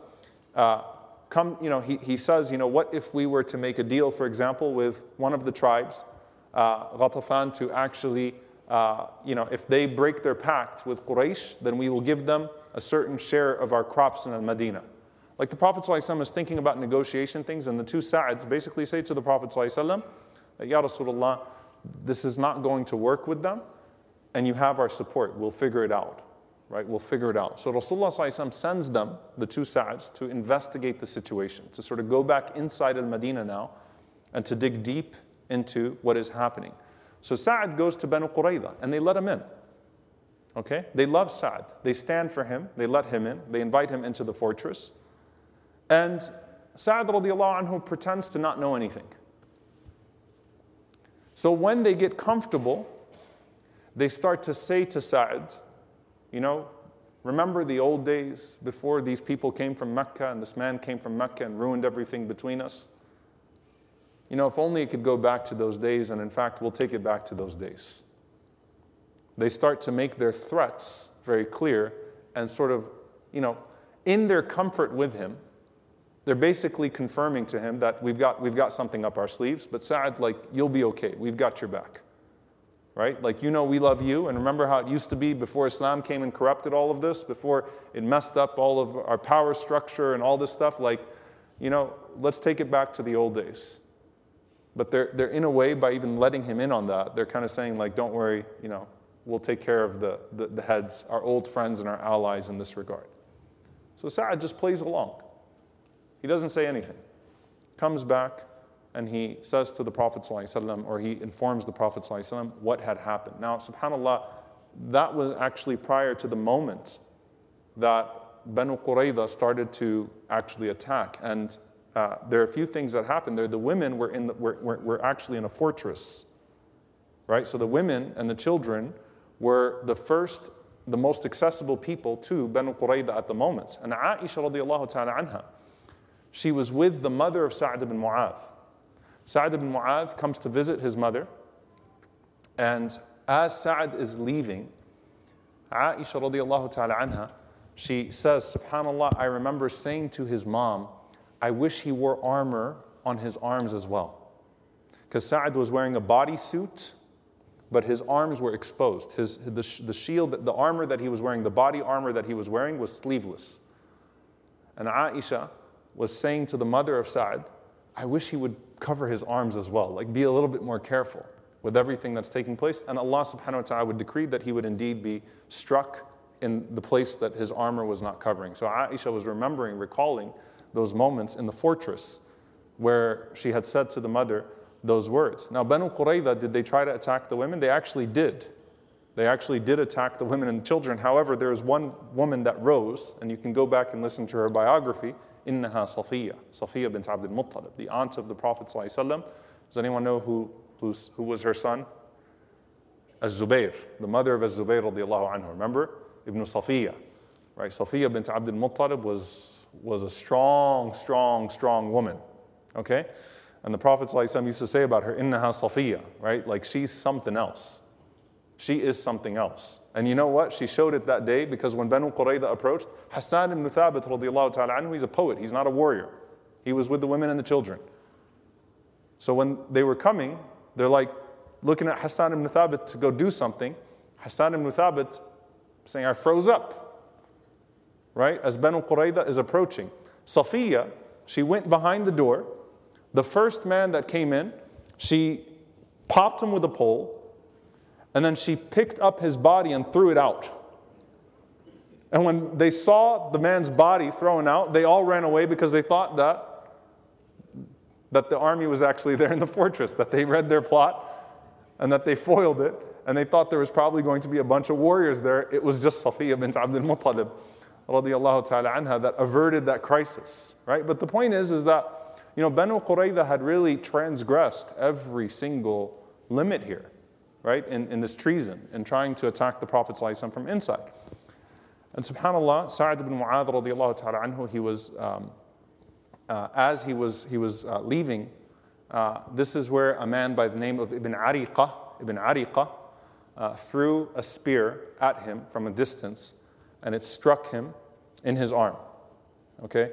uh, come, you know, he, he says, you know, what if we were to make a deal, for example, with one of the tribes, uh, Ghatafan, to actually, uh, you know, if they break their pact with Quraysh, then we will give them a certain share of our crops in Al-Madinah. Like the Prophet ﷺ is thinking about negotiation things, and the two Sa'ds basically say to the Prophet ﷺ, Ya Rasulullah, this is not going to work with them, and you have our support. We'll figure it out right? We'll figure it out. So Rasulullah sends them, the two Sa'ds, to investigate the situation, to sort of go back inside Al Madinah now and to dig deep into what is happening. So Sa'd goes to Banu Qurayza and they let him in. Okay? They love Sa'd. They stand for him, they let him in, they invite him into the fortress. And Sa'd radiallahu anhu pretends to not know anything. So when they get comfortable, they start to say to Sa'd, you know, remember the old days before these people came from Mecca and this man came from Mecca and ruined everything between us? You know, if only it could go back to those days, and in fact, we'll take it back to those days. They start to make their threats very clear and sort of, you know, in their comfort with him, they're basically confirming to him that we've got, we've got something up our sleeves, but Sa'ad, like, you'll be okay. We've got your back right? Like, you know, we love you. And remember how it used to be before Islam came and corrupted all of this, before it messed up all of our power structure and all this stuff? Like, you know, let's take it back to the old days. But they're, they're in a way, by even letting him in on that, they're kind of saying, like, don't worry, you know, we'll take care of the, the, the heads, our old friends and our allies in this regard. So Sa'ad just plays along. He doesn't say anything. Comes back, and he says to the Prophet ﷺ, or he informs the Prophet ﷺ what had happened. Now, subhanAllah, that was actually prior to the moment that Banu Qurayza started to actually attack. And uh, there are a few things that happened there. The women were, in the, were, were, were actually in a fortress, right? So the women and the children were the first, the most accessible people to Banu Qurayza at the moment. And Aisha radiallahu ta'ala anha, she was with the mother of Sa'd ibn Mu'adh. Sa'd ibn Mu'adh comes to visit his mother, and as Sa'd is leaving, Aisha radiallahu ta'ala anha, she says, SubhanAllah, I remember saying to his mom, I wish he wore armor on his arms as well. Because Sa'd was wearing a bodysuit, but his arms were exposed. His, the, the shield, the armor that he was wearing, the body armor that he was wearing was sleeveless. And Aisha was saying to the mother of Sa'd, I wish he would cover his arms as well, like be a little bit more careful with everything that's taking place. And Allah subhanahu wa ta'ala would decree that he would indeed be struck in the place that his armor was not covering. So Aisha was remembering, recalling those moments in the fortress where she had said to the mother those words. Now, Banu Qurayza, did they try to attack the women? They actually did. They actually did attack the women and children. However, there was one woman that rose, and you can go back and listen to her biography. إنها صفية صفية bint Abd al-Muttalib the aunt of the Prophet ﷺ. Does anyone know who, who's, who was her son? Az-Zubayr, the mother of Az-Zubayr radiallahu anhu. Remember? Ibn Safiya. right? Safiya bint Abdul Muttalib was, was a strong, strong, strong woman, okay? And the Prophet ﷺ used to say about her, Innaha Safiya, right? Like she's something else. She is something else. And you know what? She showed it that day because when Banu Qurayza approached, Hassan ibn Thabit radiallahu ta'ala he's a poet, he's not a warrior. He was with the women and the children. So when they were coming, they're like looking at Hassan ibn Thabit to go do something. Hassan ibn Thabit saying, I froze up, right? As Banu Qurayza is approaching. Safiya, she went behind the door. The first man that came in, she popped him with a pole, and then she picked up his body and threw it out. And when they saw the man's body thrown out, they all ran away because they thought that that the army was actually there in the fortress, that they read their plot and that they foiled it, and they thought there was probably going to be a bunch of warriors there. It was just Safiya bint Abdul Muttalib ta'ala anha that averted that crisis, right? But the point is, is that, you know, Banu Qurayza had really transgressed every single limit here, right, in, in this treason, in trying to attack the Prophet from inside. And subhanAllah, Sa'ad ibn Mu'adh radiallahu ta'ala anhu, he was, um, uh, as he was, he was uh, leaving, uh, this is where a man by the name of Ibn Ariqah, Ibn Ariqah, uh, threw a spear at him from a distance, and it struck him in his arm. Okay?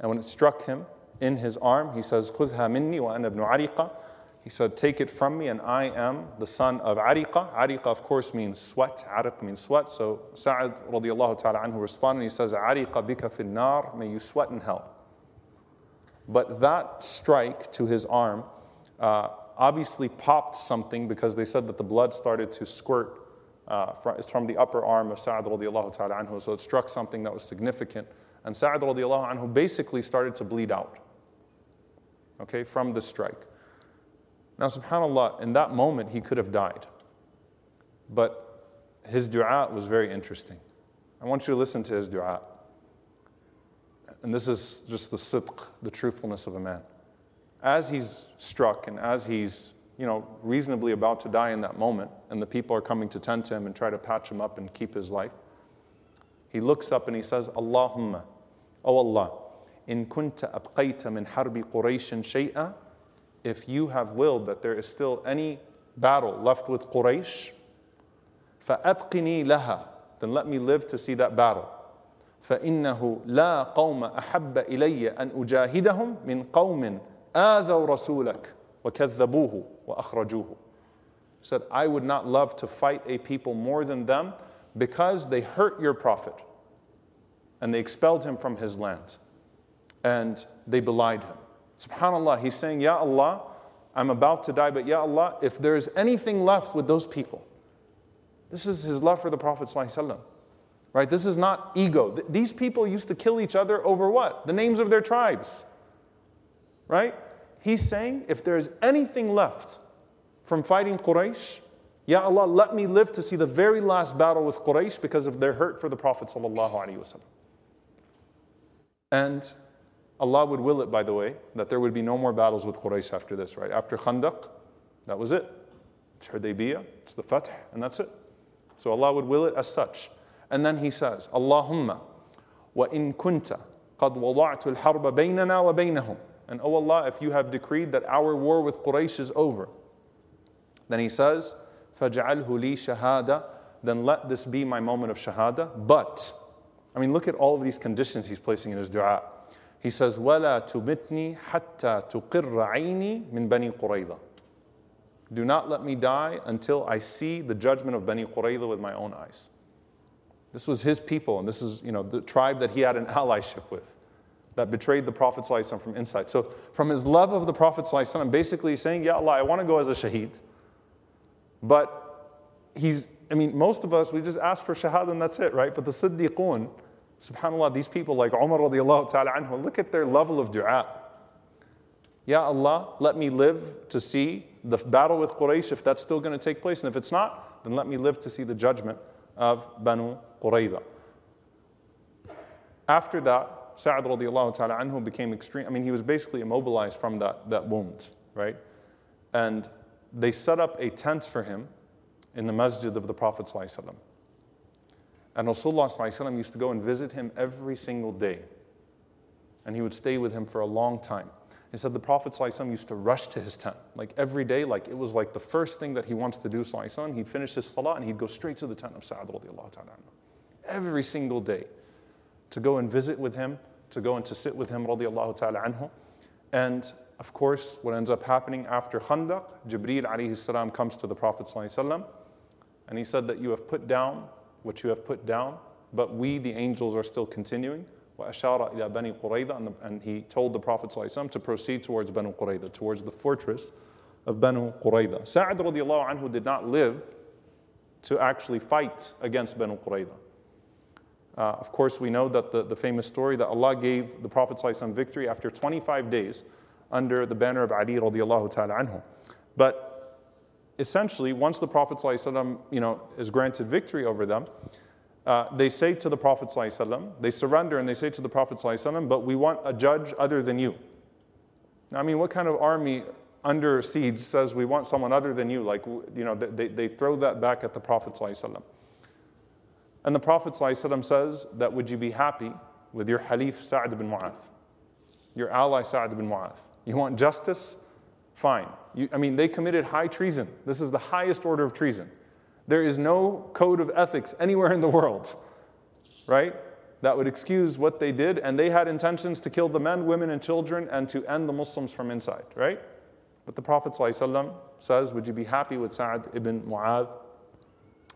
And when it struck him in his arm, he says, خُذْهَا مِنِّي وَأَنَا ibn Ariqah. he said, Take it from me, and I am the son of Ariqah. Ariqah, of course, means sweat. Ariq means sweat. So Sa'ad radiallahu ta'ala anhu responded, he says, Ariqah bika fin nar, may you sweat in hell. But that strike to his arm uh, obviously popped something because they said that the blood started to squirt. Uh, from, it's from the upper arm of Sa'ad radiallahu ta'ala anhu. So it struck something that was significant. And Sa'ad radiallahu anhu basically started to bleed out. Okay, from the strike. Now, subhanAllah, in that moment he could have died. But his dua was very interesting. I want you to listen to his dua. And this is just the sidq, the truthfulness of a man. As he's struck and as he's, you know, reasonably about to die in that moment, and the people are coming to tend to him and try to patch him up and keep his life, he looks up and he says, Allahumma, O Allah, in kunta abqayta min harbi Qurayshin shay'a, if you have willed that there is still any battle left with Quraysh, فَأَبْقِنِي لَهَا Then let me live to see that battle. فإنه لا قوم أحب إلي أن أجاهدهم من قوم آذوا رسولك وكذبوه وأخرجوه. said, I would not love to fight a people more than them because they hurt your prophet and they expelled him from his land and they belied him. SubhanAllah, he's saying, Ya Allah, I'm about to die, but Ya Allah, if there is anything left with those people, this is his love for the Prophet. ﷺ. Right? This is not ego. Th- these people used to kill each other over what? The names of their tribes. Right? He's saying, if there is anything left from fighting Quraysh, Ya Allah, let me live to see the very last battle with Quraysh because of their hurt for the Prophet. And Allah would will it, by the way, that there would be no more battles with Quraysh after this, right? After Khandaq, that was it. It's Hudaybiyah, it's the Fath, and that's it. So Allah would will it as such. And then he says, Allahumma wa in kunta qad wada'tu al-harba baynana wa baynahum. And oh Allah, if you have decreed that our war with Quraysh is over, then he says, فَجْعَلْهُ لِي shahada, then let this be my moment of shahada. But, I mean, look at all of these conditions he's placing in his dua. He says, وَلَا تُمِتْنِي حَتَّى تُقِرَّ عَيْنِي مِنْ بَنِي قُرَيْظَةَ Do not let me die until I see the judgment of Bani Qurayza with my own eyes. This was his people, and this is you know, the tribe that he had an allyship with that betrayed the Prophet ﷺ from inside. So, from his love of the Prophet, ﷺ, basically saying, Ya Allah, I want to go as a shaheed. But he's, I mean, most of us, we just ask for shahad and that's it, right? But the Siddiqun, subhanAllah, these people like Umar radiallahu ta'ala anhu, look at their level of dua. Ya Allah, let me live to see the battle with Quraysh if that's still going to take place. And if it's not, then let me live to see the judgment of Banu Qurayza. After that, Sa'ad radiallahu ta'ala anhu became extreme. I mean, he was basically immobilized from that, that wound, right? And they set up a tent for him in the masjid of the Prophet. And Rasulullah used to go and visit him every single day. And he would stay with him for a long time. He said the Prophet used to rush to his tent, like every day, like it was like the first thing that he wants to do. He'd finish his salah and he'd go straight to the tent of Sa'ad every single day to go and visit with him, to go and to sit with him anhu. And of course, what ends up happening after Khandaq, Jibreel alayhi salam comes to the Prophet and he said that you have put down what you have put down, but we, the angels, are still continuing. وأشار إلى بني قريظة and he told the Prophet ﷺ to proceed towards Banu Qurayza, towards the fortress of Banu Qurayza. Sa'ad radiallahu anhu did not live to actually fight against Banu Qurayza. Uh, of course, we know that the, the famous story that Allah gave the Prophet ﷺ victory after 25 days under the banner of Ali radiallahu ta'ala anhu. But essentially, once the Prophet ﷺ, you know, is granted victory over them, uh, they say to the Prophet ﷺ, they surrender and they say to the Prophet ﷺ, but we want a judge other than you. I mean, what kind of army under siege says we want someone other than you? Like, you know, they, they throw that back at the Prophet ﷺ. And the Prophet ﷺ says that would you be happy with your Halif Sa'd ibn Mu'adh, your ally Sa'd ibn Mu'adh? You want justice? Fine. You, I mean, they committed high treason. This is the highest order of treason. There is no code of ethics anywhere in the world, right? That would excuse what they did, and they had intentions to kill the men, women, and children and to end the Muslims from inside, right? But the Prophet ﷺ says, Would you be happy with Sa'd ibn Mu'adh?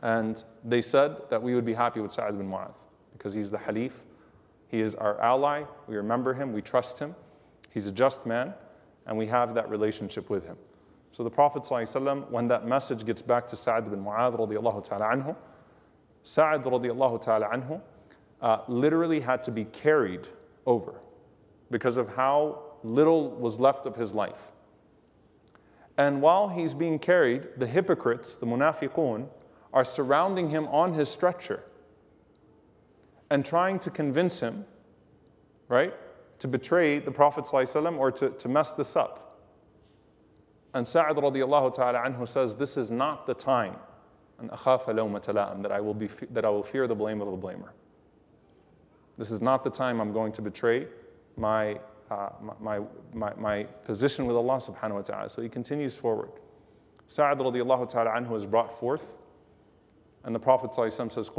And they said that we would be happy with Sa'd ibn Mu'adh because he's the Halif, he is our ally, we remember him, we trust him, he's a just man, and we have that relationship with him. So the Prophet ﷺ, when that message gets back to Sa'd ibn Mu'adh radiallahu ta'ala anhu, Sa'd radiallahu ta'ala anhu uh, literally had to be carried over because of how little was left of his life. And while he's being carried, the hypocrites, the munafiqun, are surrounding him on his stretcher and trying to convince him, right, to betray the Prophet ﷺ or to, to mess this up. And Sa'ad radiallahu ta'ala anhu says, This is not the time and that I will be that I will fear the blame of a blamer. This is not the time I'm going to betray my, uh, my, my, my, position with Allah subhanahu wa ta'ala. So he continues forward. Sa'ad radiallahu ta'ala anhu is brought forth, and the Prophet says,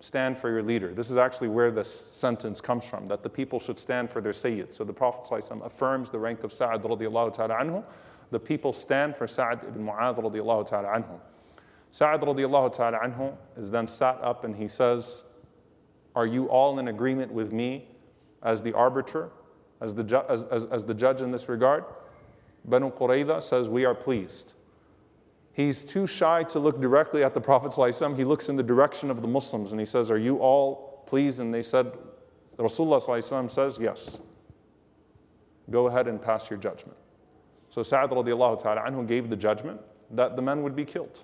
stand for your leader. This is actually where this sentence comes from, that the people should stand for their sayyid. So the Prophet ﷺ affirms the rank of Sa'ad radiallahu ta'ala anhu. The people stand for Sa'ad ibn Mu'adh radiallahu ta'ala anhu. Sa'ad radiallahu ta'ala anhu is then sat up and he says, Are you all in agreement with me as the arbiter, as the, ju- as, as, as the judge in this regard? Banu Qurayza says, We are pleased. He's too shy to look directly at the Prophet. ﷺ. He looks in the direction of the Muslims and he says, Are you all pleased? And they said, Rasulullah ﷺ says, Yes. Go ahead and pass your judgment. So Sa'ad gave the judgment that the men would be killed.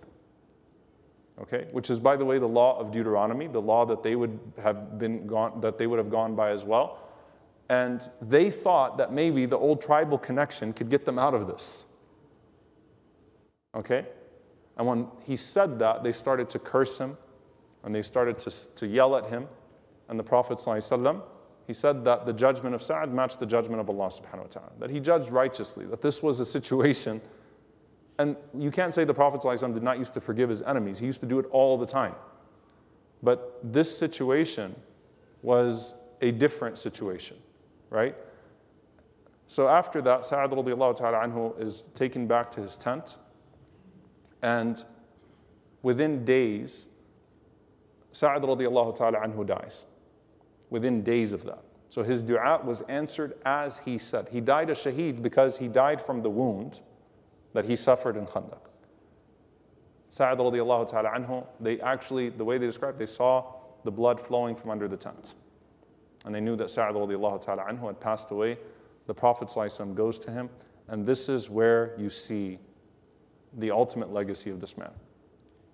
Okay, which is by the way the law of Deuteronomy, the law that they would have been gone, that they would have gone by as well. And they thought that maybe the old tribal connection could get them out of this. Okay? And when he said that, they started to curse him and they started to, to yell at him. And the Prophet, ﷺ, he said that the judgment of Sa'ad matched the judgment of Allah subhanahu wa ta'ala, that he judged righteously, that this was a situation. And you can't say the Prophet ﷺ did not used to forgive his enemies, he used to do it all the time. But this situation was a different situation, right? So after that, Sa'ad is taken back to his tent and within days, Sa'ad radiallahu ta'ala anhu dies. Within days of that. So his dua was answered as he said. He died a shaheed because he died from the wound that he suffered in Khandaq. Sa'ad radiallahu ta'ala anhu, they actually, the way they described, they saw the blood flowing from under the tent. And they knew that Sa'ad radiallahu ta'ala anhu had passed away. The Prophet goes to him, and this is where you see the ultimate legacy of this man.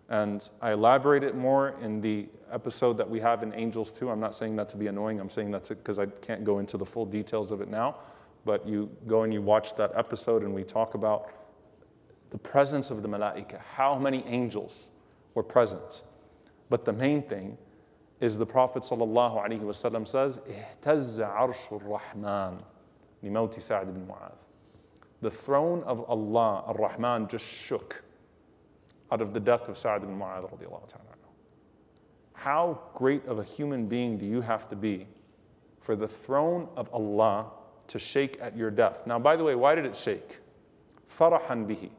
And I elaborate it more in the episode that we have in Angels 2. I'm not saying that to be annoying, I'm saying that because I can't go into the full details of it now. But you go and you watch that episode, and we talk about the presence of the malaika, how many angels were present. But the main thing is the Prophet ﷺ says, اهتز عرش الرحمن لموت سعد بن معاذ. the throne of Allah, Ar-Rahman, just shook out of the death of Sa'd ibn Mu'adh How great of a human being do you have to be for the throne of Allah to shake at your death? Now, by the way, why did it shake? Farahan bihi.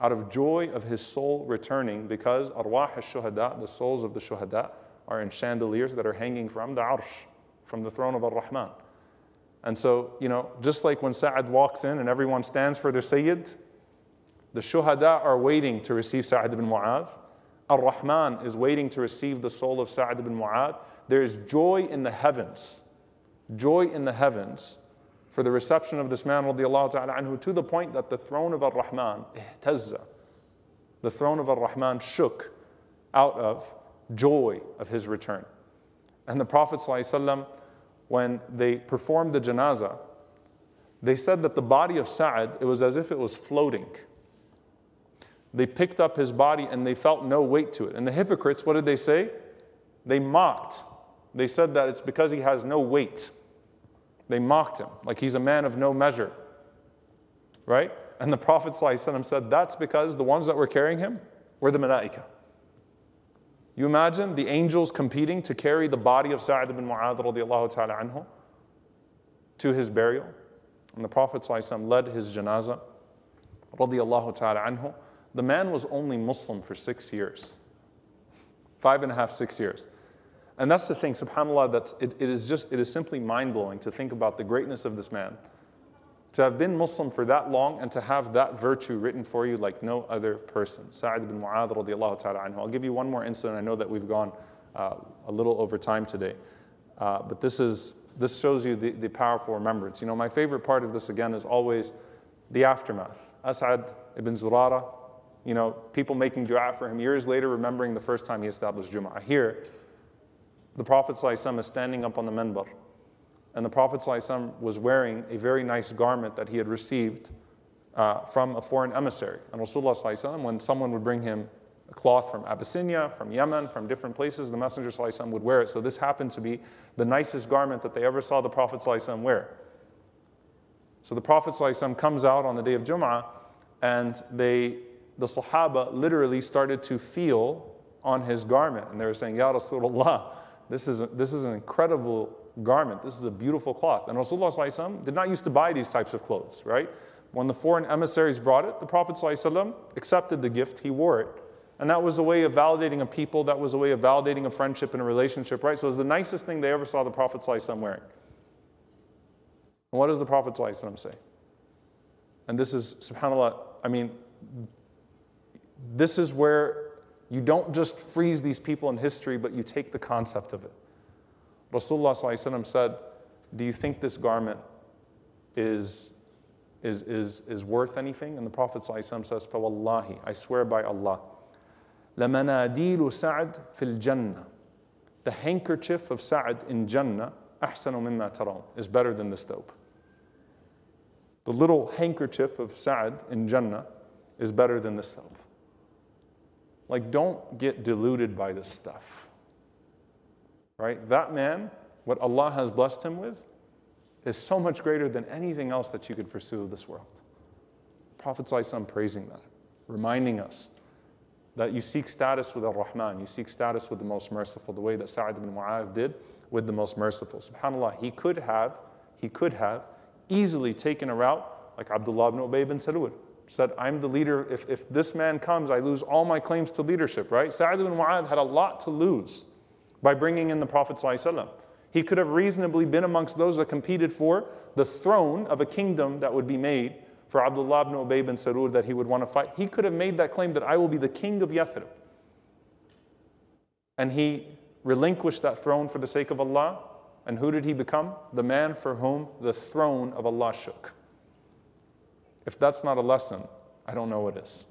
Out of joy of his soul returning, because arwah al-shuhada, the souls of the shuhada, are in chandeliers that are hanging from the arsh, from the throne of Ar-Rahman. And so, you know, just like when Sa'ad walks in and everyone stands for their Sayyid, the shuhada are waiting to receive Sa'ad ibn Mu'adh. Ar-Rahman is waiting to receive the soul of Sa'ad ibn Mu'adh. There is joy in the heavens, joy in the heavens for the reception of this man ta'ala anhu to the point that the throne of Ar-Rahman, ihtazza, the throne of Ar-Rahman shook out of joy of his return. And the Prophet ﷺ, when they performed the janazah, they said that the body of Sa'ad, it was as if it was floating. They picked up his body and they felt no weight to it. And the hypocrites, what did they say? They mocked. They said that it's because he has no weight. They mocked him, like he's a man of no measure. Right? And the Prophet ﷺ said, That's because the ones that were carrying him were the malaika. You imagine the angels competing to carry the body of Sa'ad ibn Mu'adh radiallahu ta'ala anhu to his burial. And the Prophet led his janazah ta'ala anhu. The man was only Muslim for six years. Five and a half, six years. And that's the thing, subhanAllah, that it, it is just, it is simply mind blowing to think about the greatness of this man to have been Muslim for that long and to have that virtue written for you like no other person. Sa'id ibn Mu'adh radiallahu ta'ala anhu. I'll give you one more incident. I know that we've gone uh, a little over time today. Uh, but this is this shows you the, the powerful remembrance. You know, my favorite part of this again is always the aftermath. As'ad ibn Zurara, you know, people making dua for him years later, remembering the first time he established Jum'ah. Here, the Prophet ﷺ is standing up on the minbar and the Prophet ﷺ was wearing a very nice garment that he had received uh, from a foreign emissary. And Rasulullah ﷺ, when someone would bring him a cloth from Abyssinia, from Yemen, from different places, the Messenger ﷺ would wear it. So this happened to be the nicest garment that they ever saw the Prophet ﷺ wear. So the Prophet ﷺ comes out on the day of Jum'ah, and they, the Sahaba literally started to feel on his garment. And they were saying, Ya Rasulullah, this is, a, this is an incredible garment. This is a beautiful cloth. And Rasulullah did not used to buy these types of clothes, right? When the foreign emissaries brought it, the Prophet accepted the gift, he wore it. And that was a way of validating a people, that was a way of validating a friendship and a relationship, right? So it was the nicest thing they ever saw the Prophet wearing. And what does the Prophet say? And this is, subhanAllah, I mean, this is where you don't just freeze these people in history, but you take the concept of it. Rasulullah said, Do you think this garment is, is, is, is worth anything? And the Prophet says, Fawallahi, I swear by Allah. لَمَنَادِيلُ سَعْدْ فِي الْجَنَّةِ The handkerchief of Sa'd in Jannah, أَحْسَنُ مِمَّا تَرَوْنَ is better than this thobe. The little handkerchief of Sa'd in Jannah is better than this thobe. Like, don't get deluded by this stuff right? That man, what Allah has blessed him with, is so much greater than anything else that you could pursue of this world. Prophet ﷺ praising that, reminding us that you seek status with Ar-Rahman, you seek status with the most merciful, the way that Sa'ad ibn Mu'adh did with the most merciful. SubhanAllah, he could have, he could have easily taken a route like Abdullah ibn Ubay ibn. Said, I'm the leader. If, if this man comes, I lose all my claims to leadership, right? Sa'ad ibn Mu'adh had a lot to lose by bringing in the Prophet. He could have reasonably been amongst those that competed for the throne of a kingdom that would be made for Abdullah ibn Ubay bin Salul that he would want to fight. He could have made that claim that I will be the king of Yathrib. And he relinquished that throne for the sake of Allah. And who did he become? The man for whom the throne of Allah shook. If that's not a lesson, I don't know what is.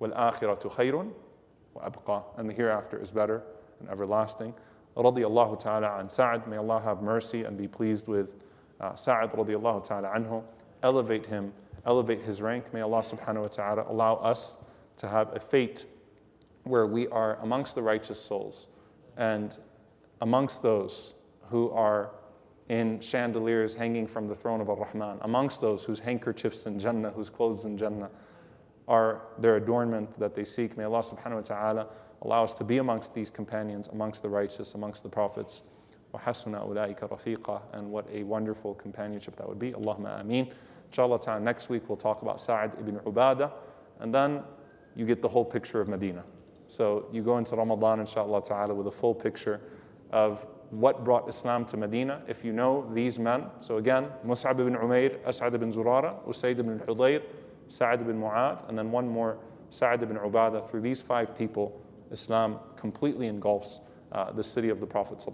وَالْآخِرَةُ خَيْرٌ وَأَبْقَى And the hereafter is better and everlasting. Radiallahu ta'ala an Sa'ad, may Allah have mercy and be pleased with uh, Sa'ad radiallahu ta'ala anhu. Elevate him, elevate his rank. May Allah subhanahu wa ta'ala allow us to have a fate where we are amongst the righteous souls and amongst those who are in chandeliers hanging from the throne of Ar-Rahman, amongst those whose handkerchiefs in Jannah, whose clothes in Jannah are their adornment that they seek. May Allah subhanahu wa ta'ala allow us to be amongst these companions, amongst the righteous, amongst the prophets. وحسن أولئك رفيقا and what a wonderful companionship that would be. Allahumma ameen. Inshallah ta'ala, next week we'll talk about Sa'ad ibn Ubadah and then you get the whole picture of Medina. So you go into Ramadan, inshallah ta'ala, with a full picture of what brought Islam to Medina. If you know these men, so again, Mus'ab ibn Umair, As'ad ibn Zurara, Usayd ibn Hudayr, Sa'ad ibn Mu'adh, and then one more, Sa'ad ibn Ubadah. Through these five people, Islam completely engulfs uh, the city of the Prophet.